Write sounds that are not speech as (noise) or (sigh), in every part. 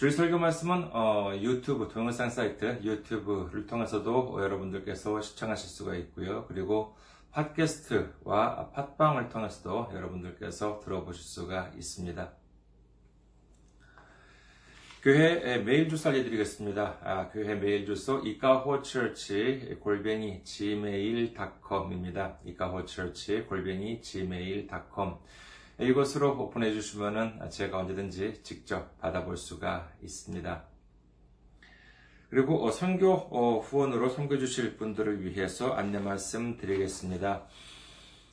주일 설교 말씀은 어, 유튜브 동영상 사이트 유튜브를 통해서도 여러분들께서 시청하실 수가 있고요. 그리고 팟캐스트와 팟빵을 통해서도 여러분들께서 들어보실 수가 있습니다. 교회 메일 주소 알려드리겠습니다. 아, 교회 메일 주소 이카호처치 골뱅이 gmail.com입니다. 이카호처치 골뱅이 gmail.com 이곳으로 오픈해 주시면 제가 언제든지 직접 받아볼 수가 있습니다. 그리고 선교 후원으로 선교 주실 분들을 위해서 안내 말씀 드리겠습니다.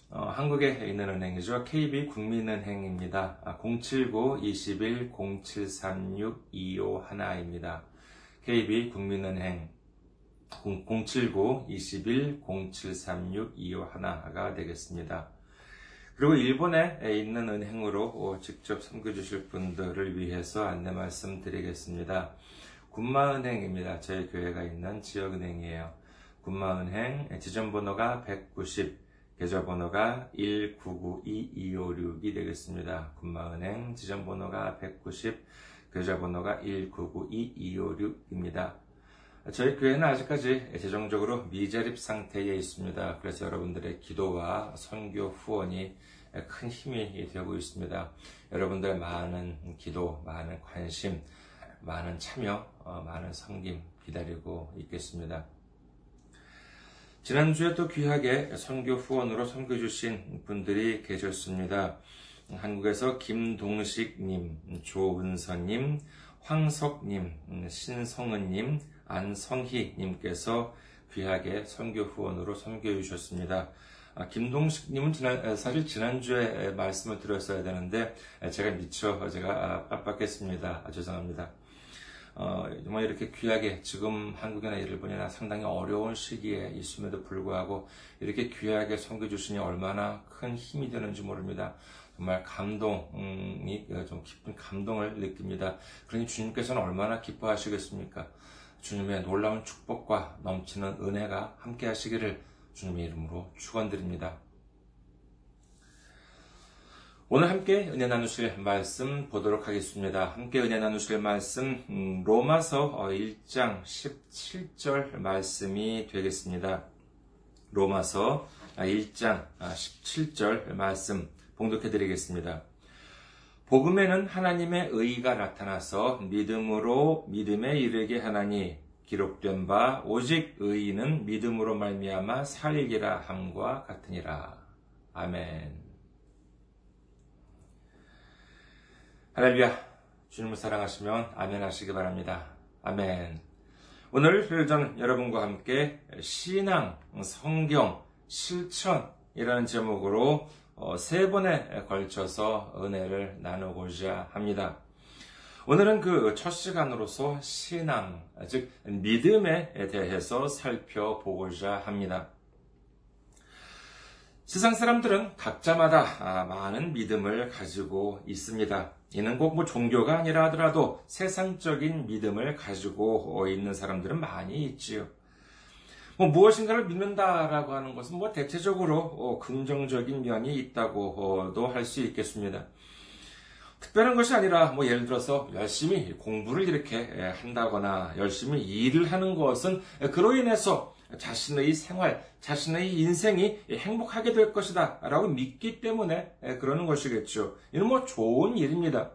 어, 한국에 있는 은행이죠. KB국민은행입니다. 079-21-0736-251입니다. KB국민은행 079-21-0736-251가 되겠습니다. 그리고 일본에 있는 은행으로 직접 섬겨주실 분들을 위해서 안내 말씀 드리겠습니다. 군마은행입니다. 저희 교회가 있는 지역은행이에요. 군마은행 지점번호가 190, 계좌번호가 1992256이 되겠습니다. 군마은행 지점번호가 190, 계좌번호가 1992256입니다. 저희 교회는 아직까지 재정적으로 미자립 상태에 있습니다. 그래서 여러분들의 기도와 선교 후원이 큰 힘이 되고 있습니다. 여러분들의 많은 기도, 많은 관심, 많은 참여, 많은 성김 기다리고 있겠습니다. 지난주에 또 귀하게 선교 후원으로 섬겨주신 분들이 계셨습니다. 한국에서 김동식님, 조은서님, 황석님, 신성은님, 안성희님께서 귀하게 선교 후원으로 섬겨주셨습니다. 김동식님은 지난, 사실 지난주에 말씀을 드렸어야 되는데 제가 미처 제가 깜빡했습니다. 죄송합니다. 어, 정말 이렇게 귀하게 지금 한국이나 일본이나 상당히 어려운 시기에 있음에도 불구하고 이렇게 귀하게 섬겨주시니 얼마나 큰 힘이 되는지 모릅니다. 정말 감동이 좀 깊은 감동을 느낍니다. 그러니 주님께서는 얼마나 기뻐하시겠습니까? 주님의 놀라운 축복과 넘치는 은혜가 함께 하시기를 주님의 이름으로 축원드립니다. 오늘 함께 은혜 나누실 말씀 보도록 하겠습니다. 함께 은혜 나누실 말씀 음, 로마서 1장 어, 17절 말씀이 되겠습니다. 로마서 1장 아, 17절 아, 말씀 봉독해 드리겠습니다. 복음에는 하나님의 의가 나타나서 믿음으로 믿음에 이르게 하나니 기록된 바 오직 의인은 믿음으로 말미암아 살리기라 함과 같으니라. 아멘. 할렐루야. 주님을 사랑하시면 아멘 하시기 바랍니다. 아멘. 오늘 저는 여러분과 함께 신앙, 성경, 실천이라는 제목으로 어, 세 번에 걸쳐서 은혜를 나누고자 합니다. 오늘은 그 첫 시간으로서 신앙, 즉 믿음에 대해서 살펴보고자 합니다. 세상 사람들은 각자마다 아, 많은 믿음을 가지고 있습니다. 이는 꼭 뭐 종교가 아니라 하더라도 세상적인 믿음을 가지고 있는 사람들은 많이 있지요. 뭐 무엇인가를 믿는다라고 하는 것은 뭐 대체적으로 어, 긍정적인 면이 있다고도 할수 있겠습니다. 특별한 것이 아니라 뭐 예를 들어서 열심히 공부를 이렇게 한다거나 열심히 일을 하는 것은 그로 인해서 자신의 생활, 자신의 인생이 행복하게 될 것이다 라고 믿기 때문에 그러는 것이겠죠. 이는 뭐 좋은 일입니다.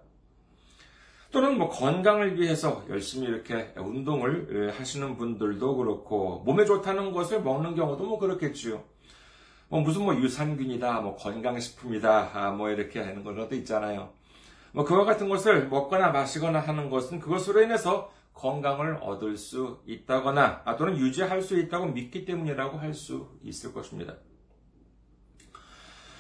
또는 뭐 건강을 위해서 열심히 이렇게 운동을 하시는 분들도 그렇고 몸에 좋다는 것을 먹는 경우도 뭐 그렇겠지요. 뭐 무슨 뭐 유산균이다, 뭐 건강식품이다, 아, 뭐 이렇게 하는 것도 있잖아요. 뭐 그와 같은 것을 먹거나 마시거나 하는 것은 그것으로 인해서 건강을 얻을 수 있다거나 아, 또는 유지할 수 있다고 믿기 때문이라고 할 수 있을 것입니다.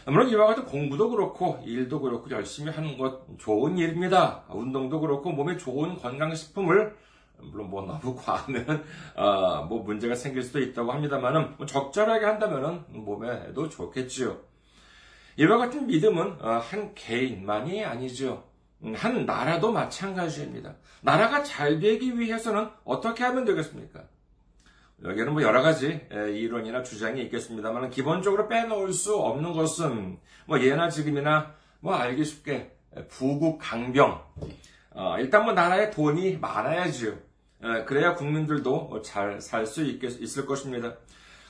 물론 이와 같은 공부도 그렇고 일도 그렇고 열심히 하는 것 좋은 일입니다. 운동도 그렇고 몸에 좋은 건강식품을 물론 뭐 너무 (laughs) 과하면 어, 뭐 문제가 생길 수도 있다고 합니다만은 뭐 적절하게 한다면은 몸에도 좋겠지요. 이와 같은 믿음은 어, 한 개인만이 아니죠. 음, 한 나라도 마찬가지입니다. 나라가 잘 되기 위해서는 어떻게 하면 되겠습니까? 여기에는 뭐 여러 가지 이론이나 주장이 있겠습니다만 기본적으로 빼놓을 수 없는 것은 뭐 예나 지금이나 뭐 알기 쉽게 부국 강병 어, 일단 뭐 나라에 돈이 많아야지요. 그래야 국민들도 잘 살 수 있을 것입니다.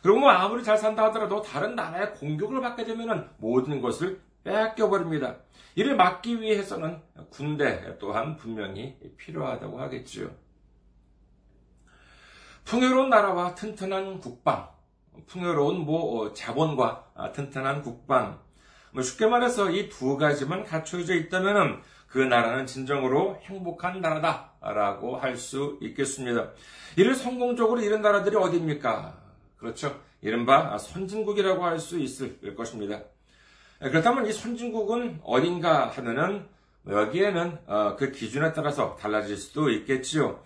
그리고 뭐 아무리 잘 산다 하더라도 다른 나라의 공격을 받게 되면 모든 것을 빼앗겨 버립니다. 이를 막기 위해서는 군대 또한 분명히 필요하다고 하겠지요. 풍요로운 나라와 튼튼한 국방, 풍요로운 뭐 어, 자본과 아, 튼튼한 국방, 뭐 쉽게 말해서 이 두 가지만 갖춰져 있다면 그 나라는 진정으로 행복한 나라다라고 할 수 있겠습니다. 이를 성공적으로 이룬 나라들이 어디입니까? 그렇죠. 이른바 선진국이라고 할 수 있을 것입니다. 그렇다면 이 선진국은 어딘가 하면은 여기에는 어, 그 기준에 따라서 달라질 수도 있겠지요.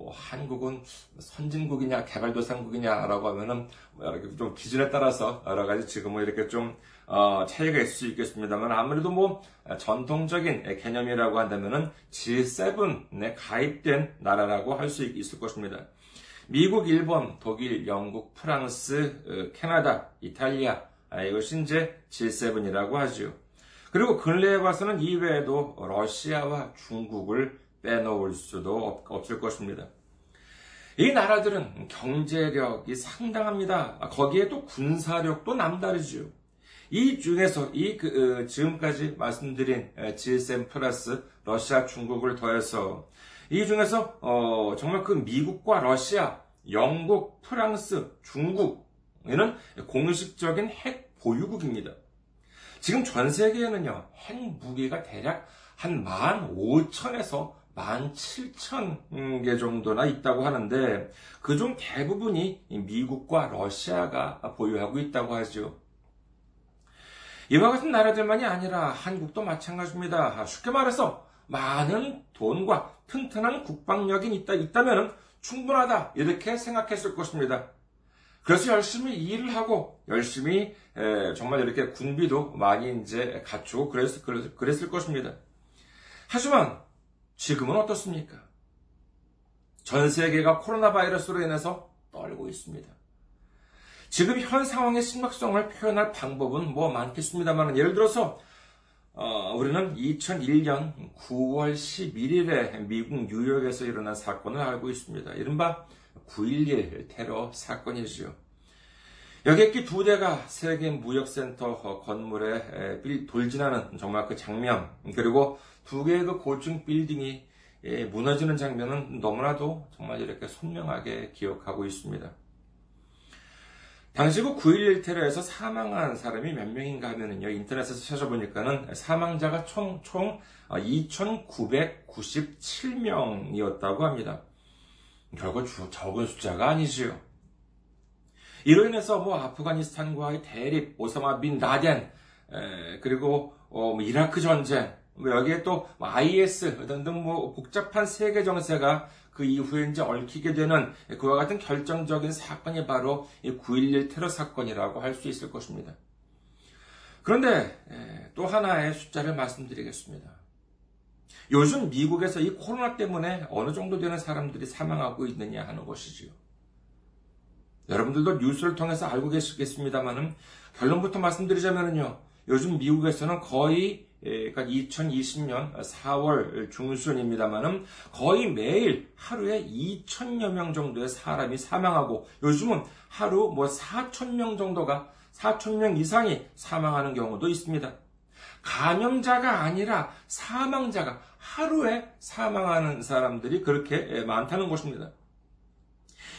뭐 한국은 선진국이냐 개발도상국이냐라고 하면은 뭐좀 기준에 따라서 여러 가지 지금 뭐 이렇게 좀 어, 차이가 있을 수 있겠습니다만 아무래도 뭐 전통적인 개념이라고 한다면은 G7에 가입된 나라라고 할 수 있을 것입니다. 미국, 일본, 독일, 영국, 프랑스, 어, 캐나다, 이탈리아 아, 이것이 이제 G7이라고 하죠. 그리고 근래에 봐서는 이외에도 러시아와 중국을 빼놓을 수도 없을 것입니다. 이 나라들은 경제력이 상당합니다. 거기에 또 군사력도 남다르지요. 이 중에서 이 그, 어, 지금까지 말씀드린 G7 플러스 러시아, 중국을 더해서 이 중에서 어, 정말 그 미국과 러시아, 영국, 프랑스, 중국에는 공식적인 핵 보유국입니다. 지금 전 세계에는요, 핵 무기가 대략 한 15,000에서 17,000개 정도나 있다고 하는데 그중 대부분이 미국과 러시아가 보유하고 있다고 하죠. 이와 같은 나라들만이 아니라 한국도 마찬가지입니다. 쉽게 말해서 많은 돈과 튼튼한 국방력이 있다, 있다면 충분하다. 이렇게 생각했을 것입니다. 그래서 열심히 일을 하고, 열심히, 에, 정말 이렇게 군비도 많이 이제 갖추고 그랬, 그랬을 것입니다. 하지만, 지금은 어떻습니까? 전 세계가 코로나 바이러스로 인해서 떨고 있습니다. 지금 현 상황의 심각성을 표현할 방법은 뭐 많겠습니다만 예를 들어서 어, 우리는 2001년 9월 11일에 미국 뉴욕에서 일어난 사건을 알고 있습니다. 이른바 9.11 테러 사건이지요. 여객기 두 대가 세계 무역센터 건물에 돌진하는 정말 그 장면, 그리고 두 개의 그 고층 빌딩이 예, 무너지는 장면은 너무나도 정말 이렇게 선명하게 기억하고 있습니다. 당시 그 9.11 테러에서 사망한 사람이 몇 명인가 하면은요, 인터넷에서 찾아보니까는 사망자가 총, 총 2,997명이었다고 합니다. 결국 적은 숫자가 아니지요. 이로 인해서 뭐 아프가니스탄과의 대립, 오사마 빈 라덴, 그리고 어, 뭐 이라크 전쟁, 뭐 여기에 또 IS 등등 뭐 복잡한 세계 정세가 그 이후에 이제 얽히게 되는 그와 같은 결정적인 사건이 바로 9.11 테러 사건이라고 할 수 있을 것입니다. 그런데 또 하나의 숫자를 말씀드리겠습니다. 요즘 미국에서 이 코로나 때문에 어느 정도 되는 사람들이 사망하고 있느냐 하는 것이지요. 여러분들도 뉴스를 통해서 알고 계시겠습니다만은 결론부터 말씀드리자면요. 요즘 미국에서는 거의 그러니까 2020년 4월 중순입니다만은 거의 매일 하루에 2천여 명 정도의 사람이 사망하고 요즘은 하루 뭐 4천 명 정도가 4천 명 이상이 사망하는 경우도 있습니다. 감염자가 아니라 사망자가 하루에 사망하는 사람들이 그렇게 많다는 것입니다.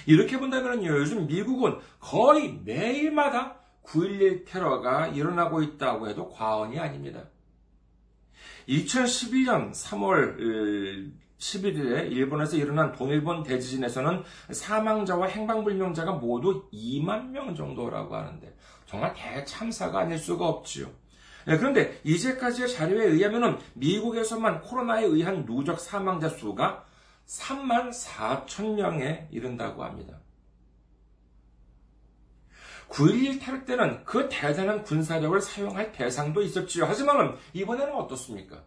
이렇게 본다면 요즘 미국은 거의 매일마다 9.11 테러가 일어나고 있다고 해도 과언이 아닙니다. 2012년 3월 11일에 일본에서 일어난 동일본 대지진에서는 사망자와 행방불명자가 모두 2만 명 정도라고 하는데 정말 대참사가 아닐 수가 없지요. 예, 그런데 이제까지의 자료에 의하면 미국에서만 코로나에 의한 누적 사망자 수가 3만 4천 명에 이른다고 합니다. 9.11 테러 때는 그 대단한 군사력을 사용할 대상도 있었지요. 하지만 이번에는 어떻습니까?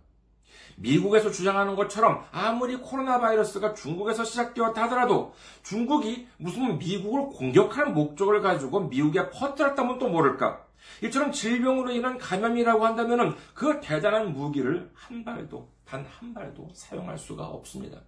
미국에서 주장하는 것처럼 아무리 코로나 바이러스가 중국에서 시작되었다 하더라도 중국이 무슨 미국을 공격할 목적을 가지고 미국에 퍼뜨렸다면 또 모를까? 이처럼 질병으로 인한 감염이라고 한다면 그 대단한 무기를 한 발도, 단 한 발도 사용할 수가 없습니다.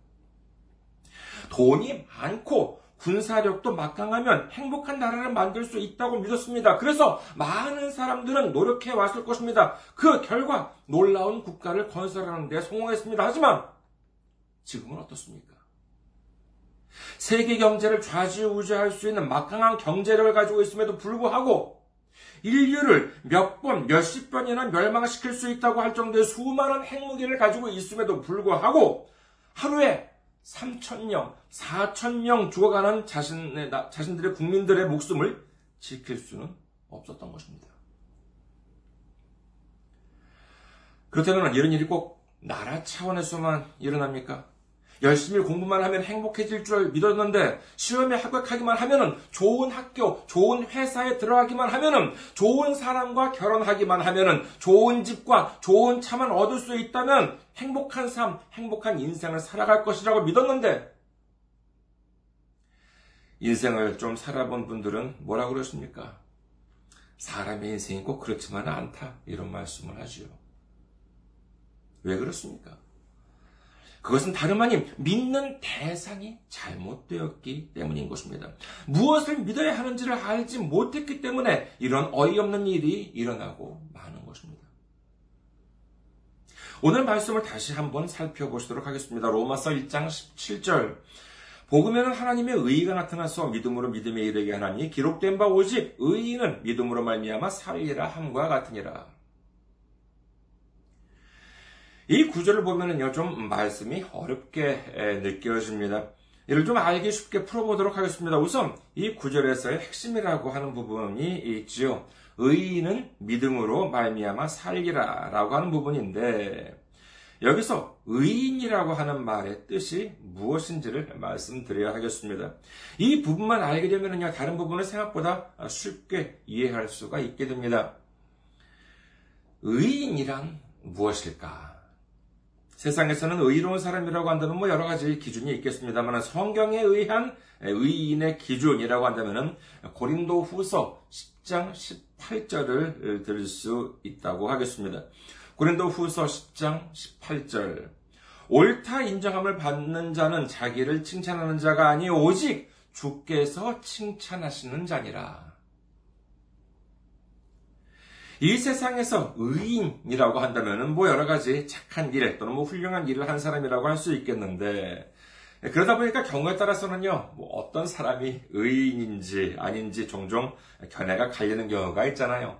돈이 많고 군사력도 막강하면 행복한 나라를 만들 수 있다고 믿었습니다. 그래서 많은 사람들은 노력해 왔을 것입니다. 그 결과 놀라운 국가를 건설하는 데 성공했습니다. 하지만 지금은 어떻습니까? 세계 경제를 좌지우지할 수 있는 막강한 경제력을 가지고 있음에도 불구하고 인류를 몇 번, 몇십 번이나 멸망시킬 수 있다고 할 정도의 수많은 핵무기를 가지고 있음에도 불구하고 하루에 3천명, 4천명 죽어가는 자신의, 자신들의 국민들의 목숨을 지킬 수는 없었던 것입니다. 그렇다면 이런 일이 꼭 나라 차원에서만 일어납니까? 열심히 공부만 하면 행복해질 줄 믿었는데 시험에 합격하기만 하면은 좋은 학교, 좋은 회사에 들어가기만 하면은 좋은 사람과 결혼하기만 하면은 좋은 집과 좋은 차만 얻을 수 있다면 행복한 삶, 행복한 인생을 살아갈 것이라고 믿었는데 인생을 좀 살아본 분들은 뭐라 그러십니까? 사람의 인생이 꼭 그렇지만은 않다. 이런 말씀을 하지요. 왜 그렇습니까? 그것은 다름 아닌 믿는 대상이 잘못되었기 때문인 것입니다. 무엇을 믿어야 하는지를 알지 못했기 때문에 이런 어이없는 일이 일어나고 마는 것입니다. 오늘 말씀을 다시 한번 살펴보시도록 하겠습니다. 로마서 1장 17절. 복음에는 하나님의 의의가 나타나서 믿음으로 믿음에 이르게 하나니 기록된 바 오직 의인은 믿음으로 말미암아 살리라 함과 같으니라. 이 구절을 보면은요, 좀 말씀이 어렵게 느껴집니다. 이를 좀 알기 쉽게 풀어보도록 하겠습니다. 우선 이 구절에서의 핵심이라고 하는 부분이 있지요. 의인은 믿음으로 말미암아 살리라라고 하는 부분인데 여기서 의인이라고 하는 말의 뜻이 무엇인지를 말씀드려야 하겠습니다. 이 부분만 알게 되면요 다른 부분을 생각보다 쉽게 이해할 수가 있게 됩니다. 의인이란 무엇일까? 세상에서는 의로운 사람이라고 한다면 뭐 여러 가지 기준이 있겠습니다만 성경에 의한 의인의 기준이라고 한다면 고린도 후서 10장 18절을 들을 수 있다고 하겠습니다. 고린도 후서 10장 18절. 옳다 인정함을 받는 자는 자기를 칭찬하는 자가 아니 오직 주께서 칭찬하시는 자니라. 이 세상에서 의인이라고 한다면 뭐 여러 가지 착한 일 또는 뭐 훌륭한 일을 한 사람이라고 할 수 있겠는데 그러다 보니까 경우에 따라서는요 뭐 어떤 사람이 의인인지 아닌지 종종 견해가 갈리는 경우가 있잖아요.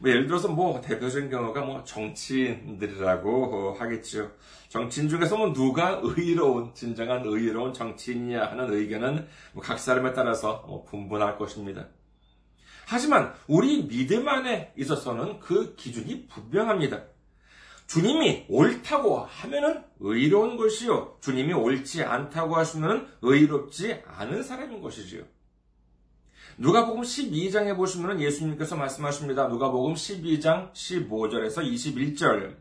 뭐 예를 들어서 뭐 대표적인 경우가 뭐 정치인들이라고 하겠죠. 정치인 중에서 뭐 누가 의로운 진정한 의로운 정치인이냐 하는 의견은 뭐 각 사람에 따라서 뭐 분분할 것입니다. 하지만 우리 믿음 안에 있어서는 그 기준이 분명합니다. 주님이 옳다고 하면은 의로운 것이요. 주님이 옳지 않다고 하시면 의롭지 않은 사람인 것이지요. 누가복음 12장에 보시면 예수님께서 말씀하십니다. 누가복음 12장 15절에서 21절.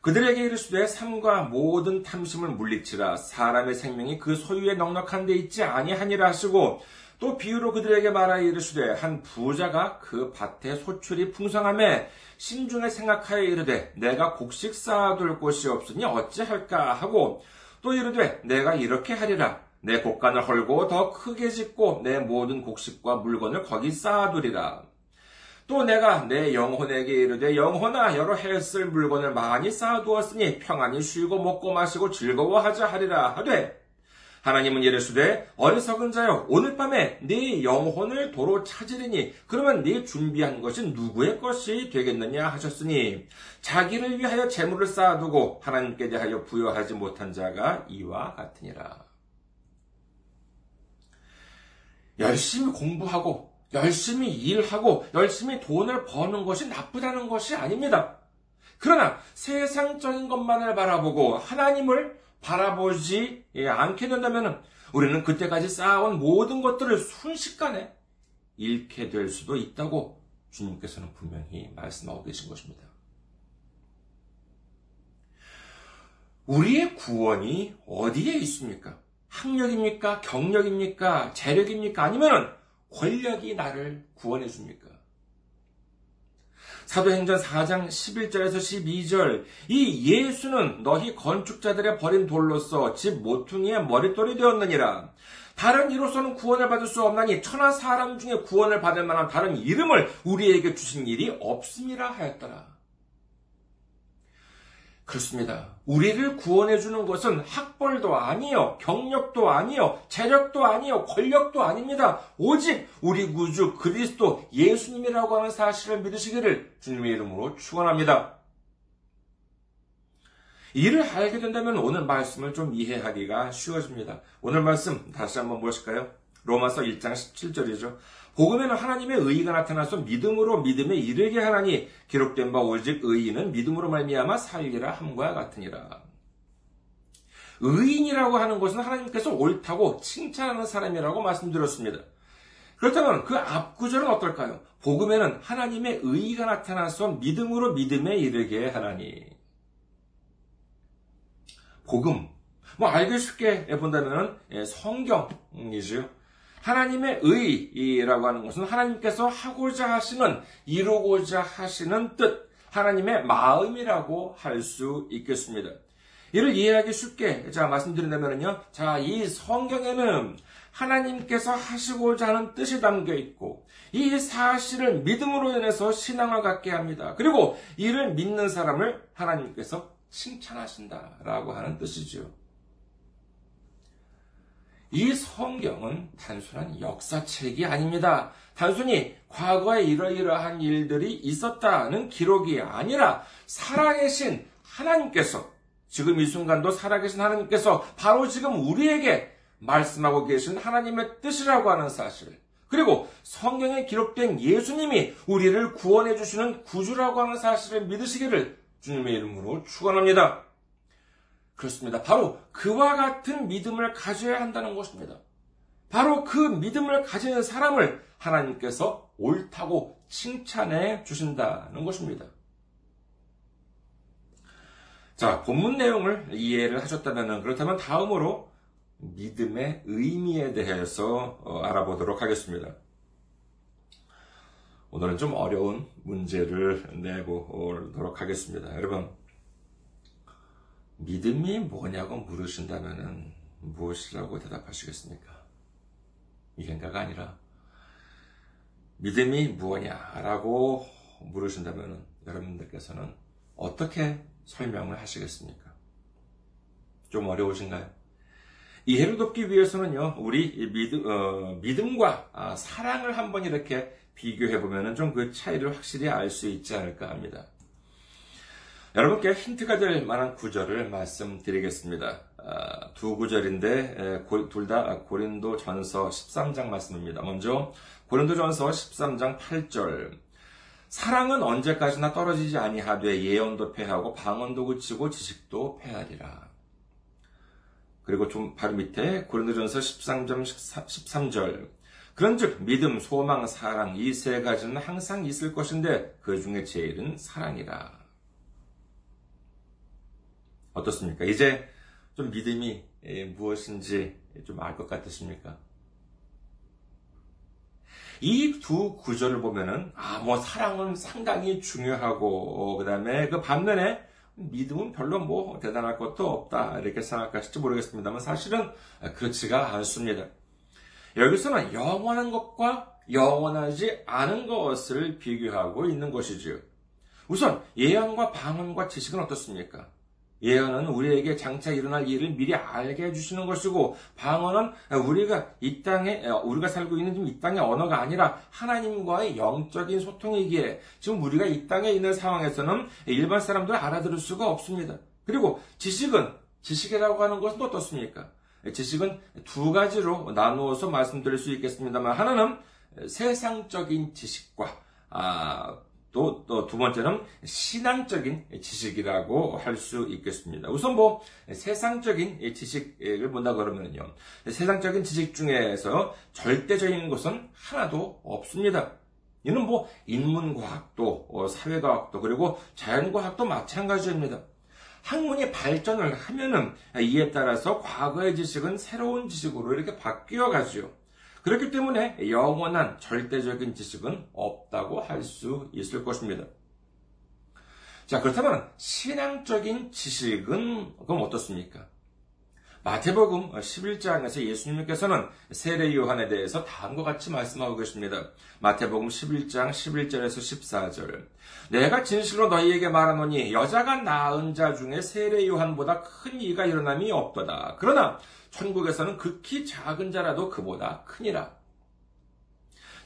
그들에게 이르시되 삶과 모든 탐심을 물리치라 사람의 생명이 그 소유에 넉넉한 데 있지 아니하니라 하시고 또 비유로 그들에게 말하여 이르시되 한 부자가 그 밭에 소출이 풍성함에 신중에 생각하여 이르되 내가 곡식 쌓아둘 곳이 없으니 어찌할까 하고 또 이르되 내가 이렇게 하리라. 내 곡간을 헐고 더 크게 짓고 내 모든 곡식과 물건을 거기 쌓아두리라. 또 내가 내 영혼에게 이르되 영혼아 여러 해 쓸 물건을 많이 쌓아두었으니 평안히 쉬고 먹고 마시고 즐거워하자 하리라 하되 하나님은 이르시되 어리석은 자여 오늘 밤에 네 영혼을 도로 찾으리니 그러면 네 준비한 것이 누구의 것이 되겠느냐 하셨으니 자기를 위하여 재물을 쌓아두고 하나님께 대하여 부여하지 못한 자가 이와 같으니라. 열심히 공부하고 열심히 일하고 열심히 돈을 버는 것이 나쁘다는 것이 아닙니다. 그러나 세상적인 것만을 바라보고 하나님을 바라보지 않게 된다면 우리는 그때까지 쌓아온 모든 것들을 순식간에 잃게 될 수도 있다고 주님께서는 분명히 말씀하고 계신 것입니다. 우리의 구원이 어디에 있습니까? 학력입니까? 경력입니까? 재력입니까? 아니면 권력이 나를 구원해 줍니까? 사도행전 4장 11절에서 12절 이 예수는 너희 건축자들의 버린 돌로서 집 모퉁이의 머릿돌이 되었느니라. 다른 이로서는 구원을 받을 수 없나니 천하 사람 중에 구원을 받을 만한 다른 이름을 우리에게 주신 일이 없음이라 하였더라. 그렇습니다. 우리를 구원해 주는 것은 학벌도 아니요, 경력도 아니요, 재력도 아니요, 권력도 아닙니다. 오직 우리 구주 그리스도 예수님이라고 하는 사실을 믿으시기를 주님의 이름으로 축원합니다. 이를 알게 된다면 오늘 말씀을 좀 이해하기가 쉬워집니다. 오늘 말씀 다시 한번 보실까요? 로마서 1장 17절이죠. 복음에는 하나님의 의의가 나타나서 믿음으로 믿음에 이르게 하나니 기록된 바 오직 의인은 믿음으로 말미암아 살리라 함과 같으니라. 의인이라고 하는 것은 하나님께서 옳다고 칭찬하는 사람이라고 말씀드렸습니다. 그렇다면 그 앞구절은 어떨까요? 복음에는 하나님의 의의가 나타나서 믿음으로 믿음에 이르게 하나니. 복음. 뭐 알기 쉽게 본다면 예, 성경이죠. 하나님의 의라고 하는 것은 하나님께서 하고자 하시는, 이루고자 하시는 뜻, 하나님의 마음이라고 할 수 있겠습니다. 이를 이해하기 쉽게 자 말씀드린다면요. 자, 이 성경에는 하나님께서 하시고자 하는 뜻이 담겨 있고 이 사실을 믿음으로 인해서 신앙을 갖게 합니다. 그리고 이를 믿는 사람을 하나님께서 칭찬하신다라고 하는 뜻이죠. 이 성경은 단순한 역사책이 아닙니다. 단순히 과거에 이러이러한 일들이 있었다는 기록이 아니라 살아계신 하나님께서 지금 이 순간도 살아계신 하나님께서 바로 지금 우리에게 말씀하고 계신 하나님의 뜻이라고 하는 사실. 그리고 성경에 기록된 예수님이 우리를 구원해 주시는 구주라고 하는 사실을 믿으시기를 주님의 이름으로 축원합니다. 그렇습니다. 바로 그와 같은 믿음을 가져야 한다는 것입니다. 바로 그 믿음을 가지는 사람을 하나님께서 옳다고 칭찬해 주신다는 것입니다. 자, 본문 내용을 이해를 하셨다면 그렇다면 다음으로 믿음의 의미에 대해서 어, 알아보도록 하겠습니다. 오늘은 좀 어려운 문제를 내보도록 하겠습니다. 여러분, 믿음이 뭐냐고 물으신다면 무엇이라고 대답하시겠습니까? 이행가가 아니라 믿음이 무엇냐라고 물으신다면 여러분들께서는 어떻게 설명을 하시겠습니까? 좀 어려우신가요? 이해를 돕기 위해서는요, 우리 믿음, 어, 믿음과 아, 사랑을 한번 이렇게 비교해 보면 좀 그 차이를 확실히 알 수 있지 않을까 합니다. 여러분께 힌트가 될 만한 구절을 말씀드리겠습니다. 아, 두 구절인데 둘 다 고린도 전서 13장 말씀입니다. 먼저 고린도 전서 13장 8절 사랑은 언제까지나 떨어지지 아니하되 예언도 패하고 방언도 그치고 지식도 패하리라. 그리고 좀 바로 밑에 고린도전서 13장 13절 그런즉 믿음, 소망, 사랑 이 세 가지는 항상 있을 것인데 그 중에 제일은 사랑이라. 어떻습니까? 이제 좀 믿음이 예, 무엇인지 좀 알 것 같으십니까? 이 두 구절을 보면은, 아, 뭐, 사랑은 상당히 중요하고, 어, 그 다음에 그 반면에 믿음은 별로 뭐 대단할 것도 없다. 이렇게 생각하실지 모르겠습니다만 사실은 그렇지가 않습니다. 여기서는 영원한 것과 영원하지 않은 것을 비교하고 있는 것이지요. 우선 예언과 방언과 지식은 어떻습니까? 예언은 우리에게 장차 일어날 일을 미리 알게 해주시는 것이고, 방언은 우리가 이 땅에, 우리가 살고 있는 이 땅의 언어가 아니라 하나님과의 영적인 소통이기에, 지금 우리가 이 땅에 있는 상황에서는 일반 사람들 알아들을 수가 없습니다. 그리고 지식은, 지식이라고 하는 것은 어떻습니까? 지식은 두 가지로 나누어서 말씀드릴 수 있겠습니다만, 하나는 세상적인 지식과 아, 또, 또 두 번째는 신앙적인 지식이라고 할 수 있겠습니다. 우선 뭐 세상적인 지식을 본다 그러면요. 세상적인 지식 중에서 절대적인 것은 하나도 없습니다. 이는 뭐 인문과학도 어, 사회과학도 그리고 자연과학도 마찬가지입니다. 학문이 발전을 하면은 이에 따라서 과거의 지식은 새로운 지식으로 이렇게 바뀌어 가죠. 그렇기 때문에 영원한 절대적인 지식은 없다고 할 수 있을 것입니다. 자, 그렇다면 신앙적인 지식은 그럼 어떻습니까? 마태복음 11장에서 예수님께서는 세례 요한에 대해서 다음과 같이 말씀하고 계십니다. 마태복음 11장 11절에서 14절. 내가 진실로 너희에게 말하노니 여자가 낳은 자 중에 세례 요한보다 큰 이가 일어남이 없도다. 그러나 천국에서는 극히 작은 자라도 그보다 크니라.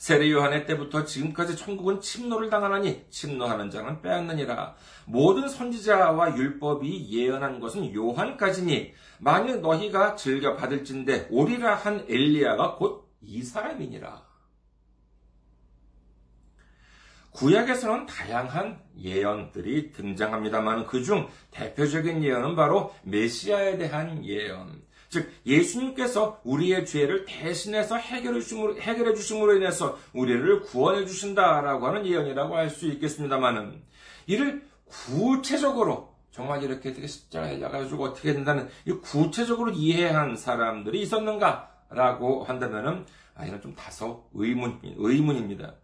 세례 요한의 때부터 지금까지 천국은 침노를 당하나니 침노하는 자는 빼앗느니라. 모든 선지자와 율법이 예언한 것은 요한까지니 만일 너희가 즐겨 받을진데 오리라 한 엘리야가 곧 이 사람이니라. 구약에서는 다양한 예언들이 등장합니다만 그중 대표적인 예언은 바로 메시아에 대한 예언. 즉 예수님께서 우리의 죄를 대신해서 해결해 주심으로, 해결해 주심으로 인해서 우리를 구원해 주신다라고 하는 예언이라고 할 수 있겠습니다만은 이를 구체적으로 정말 이렇게 되게 십자가에 가지고 어떻게 된다는 이 구체적으로 이해한 사람들이 있었는가라고 한다면은 아 이건 좀 다소 의문 의문입니다.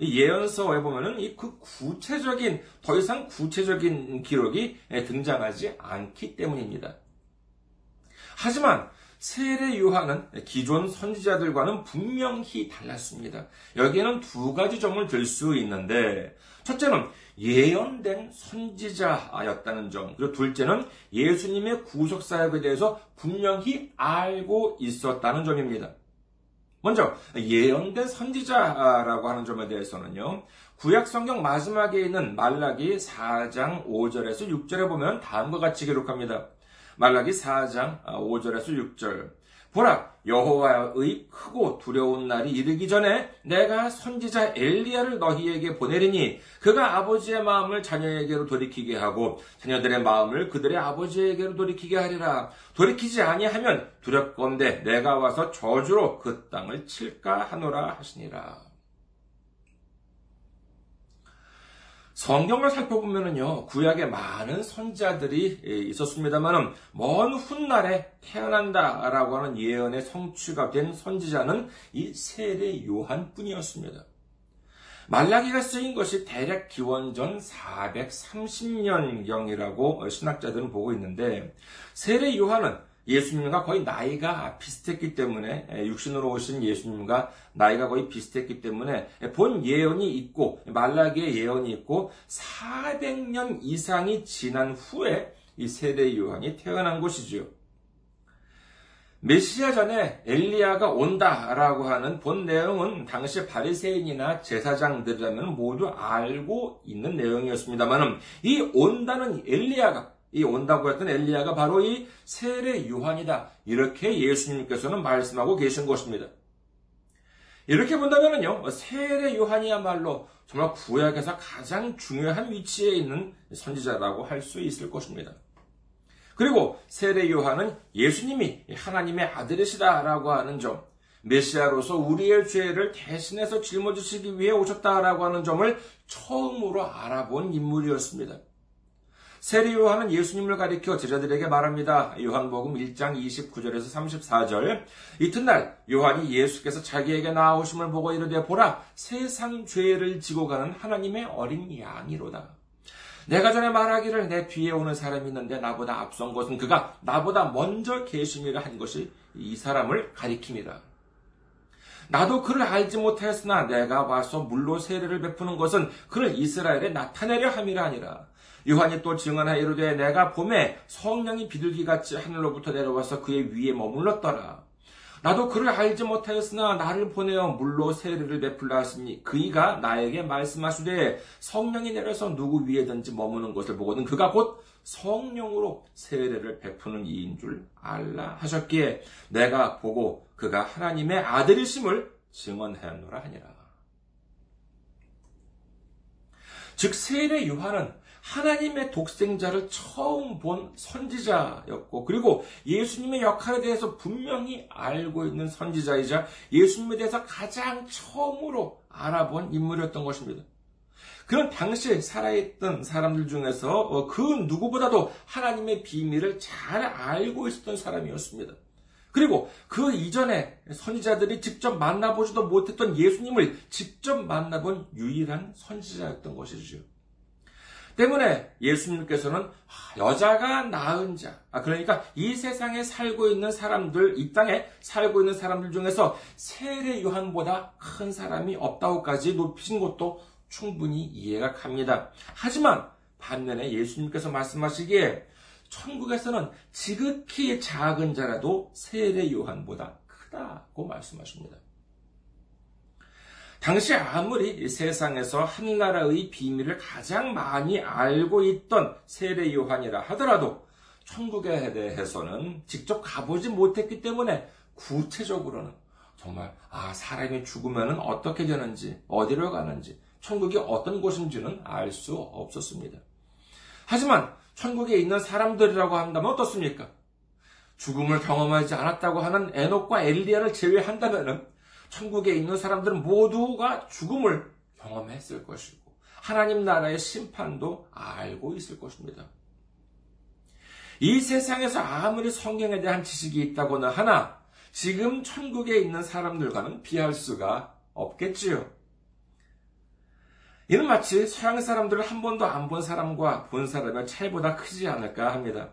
이 예언서에 보면은 이 그 구체적인, 더 이상 구체적인 기록이 등장하지 않기 때문입니다. 하지만 세례 요한은 기존 선지자들과는 분명히 달랐습니다. 여기에는 두 가지 점을 들 수 있는데, 첫째는 예언된 선지자였다는 점, 그리고 둘째는 예수님의 구속 사역에 대해서 분명히 알고 있었다는 점입니다. 먼저 예언된 선지자라고 하는 점에 대해서는요. 구약 성경 마지막에 있는 말라기 4장 5절에서 6절에 보면 다음과 같이 기록합니다. 말라기 4장 5절에서 6절. 보라, 여호와의 크고 두려운 날이 이르기 전에 내가 선지자 엘리야를 너희에게 보내리니 그가 아버지의 마음을 자녀에게로 돌이키게 하고 자녀들의 마음을 그들의 아버지에게로 돌이키게 하리라. 돌이키지 아니하면 두렵건대 내가 와서 저주로 그 땅을 칠까 하노라 하시니라. 성경을 살펴보면요, 구약에 많은 선자들이 있었습니다만은, 먼 훗날에 태어난다라고 하는 예언의 성취가 된 선지자는 이 세례 요한 뿐이었습니다. 말라기가 쓰인 것이 대략 기원전 430년경이라고 신학자들은 보고 있는데, 세례 요한은 예수님과 거의 나이가 비슷했기 때문에 육신으로 오신 예수님과 나이가 거의 비슷했기 때문에 본 예언이 있고 말라기의 예언이 있고 400년 이상이 지난 후에 이 세례 요한이 태어난 것이지요. 메시아 전에 엘리야가 온다라고 하는 본 내용은 당시 바리새인이나 제사장들이라면 모두 알고 있는 내용이었습니다만은 이 온다는 엘리야가 이 온다고 했던 엘리야가 바로 이 세례 요한이다. 이렇게 예수님께서는 말씀하고 계신 것입니다. 이렇게 본다면요, 세례 요한이야말로 정말 구약에서 가장 중요한 위치에 있는 선지자라고 할 수 있을 것입니다. 그리고 세례 요한은 예수님이 하나님의 아들이시다라고 하는 점, 메시아로서 우리의 죄를 대신해서 짊어지시기 위해 오셨다라고 하는 점을 처음으로 알아본 인물이었습니다. 세례 요한은 예수님을 가리켜 제자들에게 말합니다. 요한복음 1장 29절에서 34절. 이튿날 요한이 예수께서 자기에게 나오심을 보고 이르되 보라 세상 죄를 지고 가는 하나님의 어린 양이로다. 내가 전에 말하기를 내 뒤에 오는 사람이 있는데 나보다 앞선 것은 그가 나보다 먼저 계심이라 한 것이 이 사람을 가리킵니다. 나도 그를 알지 못하였으나 내가 와서 물로 세례를 베푸는 것은 그를 이스라엘에 나타내려 함이라 아니라 요한이 또 증언하여 이르되 내가 봄에 성령이 비둘기같이 하늘로부터 내려와서 그의 위에 머물렀더라. 나도 그를 알지 못하였으나 나를 보내어 물로 세례를 베풀라 하시니 그이가 나에게 말씀하시되 성령이 내려서 누구 위에든지 머무는 것을 보거든 그가 곧 성령으로 세례를 베푸는 이인 줄 알라 하셨기에 내가 보고 그가 하나님의 아들이심을 증언하노라 하니라. 즉 세례 요한은 하나님의 독생자를 처음 본 선지자였고, 그리고 예수님의 역할에 대해서 분명히 알고 있는 선지자이자 예수님에 대해서 가장 처음으로 알아본 인물이었던 것입니다. 그런 당시에 살아있던 사람들 중에서 어, 그 누구보다도 하나님의 비밀을 잘 알고 있었던 사람이었습니다. 그리고 그 이전에 선지자들이 직접 만나보지도 못했던 예수님을 직접 만나본 유일한 선지자였던 것이죠. 때문에 예수님께서는 아, 여자가 낳은 자, 아, 그러니까 이 세상에 살고 있는 사람들, 이 땅에 살고 있는 사람들 중에서 세례 요한보다 큰 사람이 없다고까지 높이신 것도 충분히 이해가 갑니다. 하지만 반면에 예수님께서 말씀하시기에 천국에서는 지극히 작은 자라도 세례 요한보다 크다고 말씀하십니다. 당시 아무리 세상에서 한 나라의 비밀을 가장 많이 알고 있던 세례 요한이라 하더라도 천국에 대해서는 직접 가보지 못했기 때문에 구체적으로는 정말 아 사람이 죽으면 어떻게 되는지 어디로 가는지 천국이 어떤 곳인지는 알 수 없었습니다. 하지만 천국에 있는 사람들이라고 한다면 어떻습니까? 죽음을 경험하지 않았다고 하는 에녹과 엘리야를 제외한다면 천국에 있는 사람들은 모두가 죽음을 경험했을 것이고 하나님 나라의 심판도 알고 있을 것입니다. 이 세상에서 아무리 성경에 대한 지식이 있다고는 하나 지금 천국에 있는 사람들과는 비할 수가 없겠지요. 이는 마치 서양 사람들을 한 번도 안 본 사람과 본 사람의 차이보다 크지 않을까 합니다.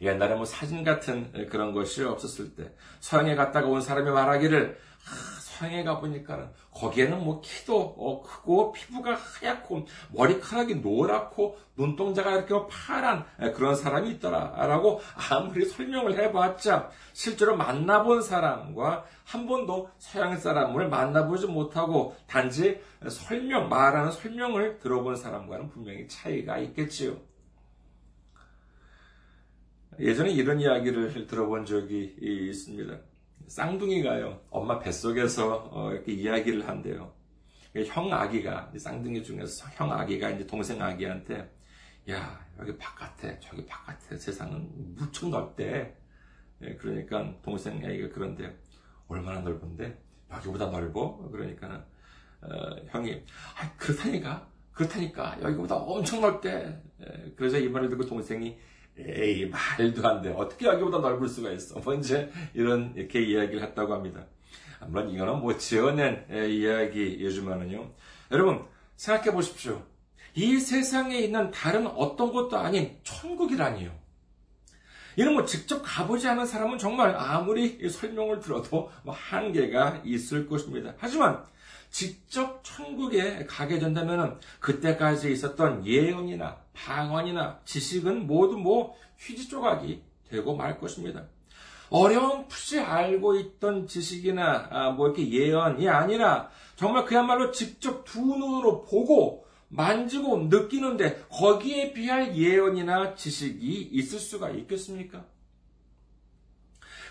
옛날에 뭐 사진 같은 그런 것이 없었을 때 서양에 갔다가 온 사람이 말하기를 아, 서양에 가보니까 거기에는 뭐 키도 어, 크고 피부가 하얗고 머리카락이 노랗고 눈동자가 이렇게 뭐 파란 그런 사람이 있더라라고 아무리 설명을 해봤자 실제로 만나본 사람과 한 번도 서양 사람을 만나보지 못하고 단지 설명 말하는 설명을 들어본 사람과는 분명히 차이가 있겠지요. 예전에 이런 이야기를 들어본 적이 있습니다. 쌍둥이가요, 엄마 뱃속에서 어, 이렇게 이야기를 한대요. 형 아기가, 쌍둥이 중에서 형 아기가 이제 동생 아기한테, 야, 여기 바깥에, 저기 바깥에 세상은 무척 넓대. 예, 그러니까 동생 아기가 그런데, 얼마나 넓은데? 여기보다 넓어? 그러니까, 어, 형이, 아, 그렇다니까? 그렇다니까? 여기보다 엄청 넓대. 예, 그래서 이 말을 듣고 동생이, 에이, 말도 안 돼. 어떻게 여기보다 넓을 수가 있어. 뭐 이제 이런, 이렇게 이야기를 했다고 합니다. 물론 이거는 뭐 지어낸 이야기이지만은요. 여러분, 생각해 보십시오. 이 세상에 있는 다른 어떤 것도 아닌 천국이라니요. 이런 뭐 직접 가보지 않은 사람은 정말 아무리 설명을 들어도 뭐 한계가 있을 것입니다. 하지만 직접 천국에 가게 된다면 그때까지 있었던 예언이나 방언이나 지식은 모두 뭐 휴지 조각이 되고 말 것입니다. 어려움없이 알고 있던 지식이나 아, 뭐 이렇게 예언이 아니라 정말 그야말로 직접 두 눈으로 보고 만지고 느끼는데 거기에 비할 예언이나 지식이 있을 수가 있겠습니까?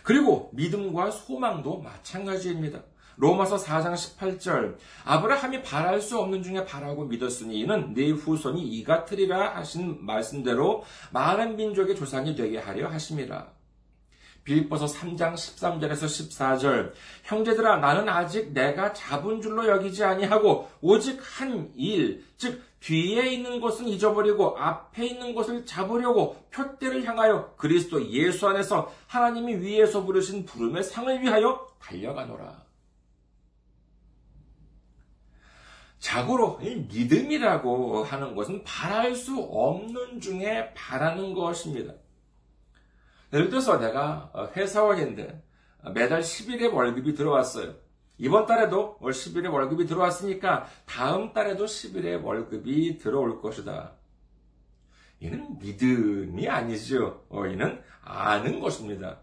그리고 믿음과 소망도 마찬가지입니다. 로마서 4장 18절 아브라함이 바랄 수 없는 중에 바라고 믿었으니 이는 네 후손이 이 같으리라 하신 말씀대로 많은 민족의 조상이 되게 하려 하심이라. 빌보서 3장 13절에서 14절 형제들아 나는 아직 내가 잡은 줄로 여기지 아니하고 오직 한 일 즉 뒤에 있는 것은 잊어버리고 앞에 있는 것을 잡으려고 표대를 향하여 그리스도 예수 안에서 하나님이 위에서 부르신 부름의 상을 위하여 달려가노라. 자고로 믿음이라고 하는 것은 바랄 수 없는 중에 바라는 것입니다. 예를 들어서 내가 회사원인데 매달 10일에 월급이 들어왔어요. 이번 달에도 10일에 월급이 들어왔으니까 다음 달에도 10일에 월급이 들어올 것이다. 이는 믿음이 아니죠. 이는 아는 것입니다.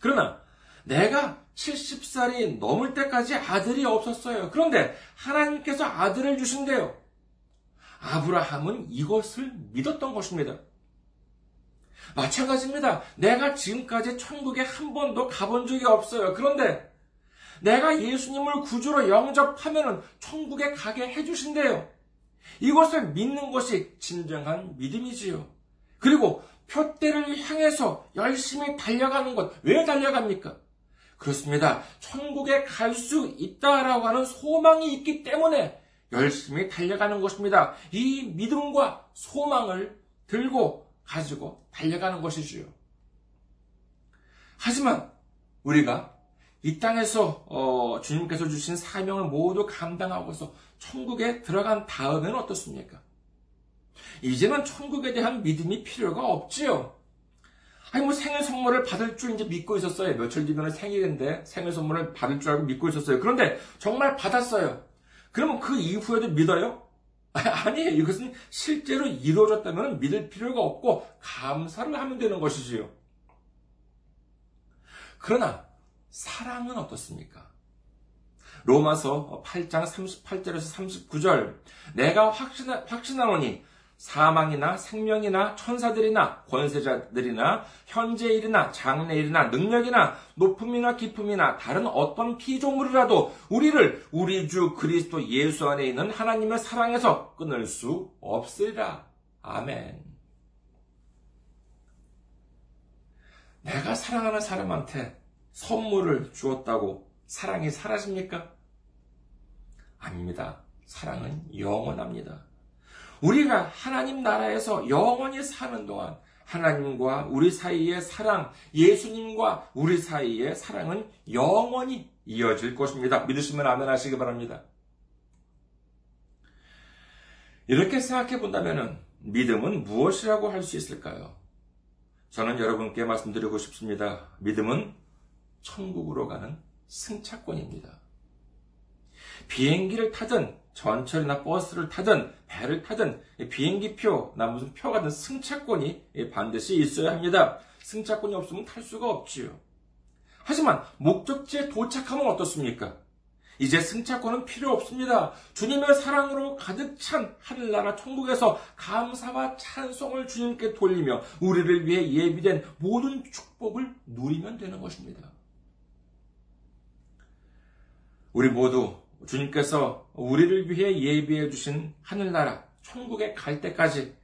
그러나 내가 70살이 넘을 때까지 아들이 없었어요. 그런데 하나님께서 아들을 주신대요. 아브라함은 이것을 믿었던 것입니다. 마찬가지입니다. 내가 지금까지 천국에 한 번도 가본 적이 없어요. 그런데 내가 예수님을 구주로 영접하면 천국에 가게 해주신대요. 이것을 믿는 것이 진정한 믿음이지요. 그리고 표대를 향해서 열심히 달려가는 것, 왜 달려갑니까? 그렇습니다. 천국에 갈 수 있다라고 하는 소망이 있기 때문에 열심히 달려가는 것입니다. 이 믿음과 소망을 들고 가지고 달려가는 것이지요. 하지만 우리가 이 땅에서 어, 주님께서 주신 사명을 모두 감당하고서 천국에 들어간 다음에는 어떻습니까? 이제는 천국에 대한 믿음이 필요가 없지요. 아니 뭐 생일 선물을 받을 줄 이제 믿고 있었어요. 며칠 뒤면 생일인데 생일 선물을 받을 줄 알고 믿고 있었어요. 그런데 정말 받았어요. 그러면 그 이후에도 믿어요? (laughs) 아니에요. 이것은 실제로 이루어졌다면 믿을 필요가 없고 감사를 하면 되는 것이지요. 그러나 사랑은 어떻습니까? 로마서 8장 38절에서 39절 내가 확신하, 확신하노니 사망이나 생명이나 천사들이나 권세자들이나 현재 일이나 장래 일이나 능력이나 높음이나 기쁨이나 다른 어떤 피조물이라도 우리를 우리 주 그리스도 예수 안에 있는 하나님의 사랑에서 끊을 수 없으리라. 아멘. 내가 사랑하는 사람한테 선물을 주었다고 사랑이 사라집니까? 아닙니다. 사랑은 영원합니다. 우리가 하나님 나라에서 영원히 사는 동안 하나님과 우리 사이의 사랑, 예수님과 우리 사이의 사랑은 영원히 이어질 것입니다. 믿으시면 아멘 하시기 바랍니다. 이렇게 생각해 본다면 믿음은 무엇이라고 할 수 있을까요? 저는 여러분께 말씀드리고 싶습니다. 믿음은 천국으로 가는 승차권입니다. 비행기를 타든 전철이나 버스를 타든 배를 타든 비행기 표, 나 무슨 표 같은 승차권이 반드시 있어야 합니다. 승차권이 없으면 탈 수가 없지요. 하지만 목적지에 도착하면 어떻습니까? 이제 승차권은 필요 없습니다. 주님의 사랑으로 가득 찬 하늘나라 천국에서 감사와 찬송을 주님께 돌리며 우리를 위해 예비된 모든 축복을 누리면 되는 것입니다. 우리 모두 주님께서 우리를 위해 예비해 주신 하늘나라 천국에 갈 때까지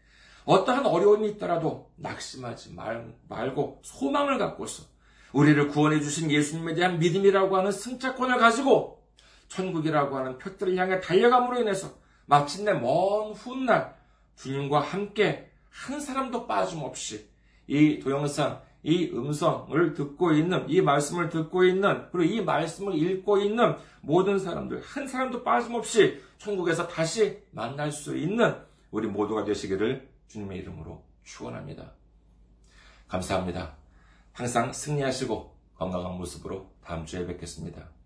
어떠한 어려움이 있더라도 낙심하지 말, 말고 소망을 갖고서 우리를 구원해 주신 예수님에 대한 믿음이라고 하는 승차권을 가지고 천국이라고 하는 표들을 향해 달려감으로 인해서 마침내 먼 훗날 주님과 함께 한 사람도 빠짐없이 이 동영상 이 음성을 듣고 있는, 이 말씀을 듣고 있는, 그리고 이 말씀을 읽고 있는 모든 사람들, 한 사람도 빠짐없이 천국에서 다시 만날 수 있는 우리 모두가 되시기를 주님의 이름으로 축원합니다. 감사합니다. 항상 승리하시고 건강한 모습으로 다음 주에 뵙겠습니다.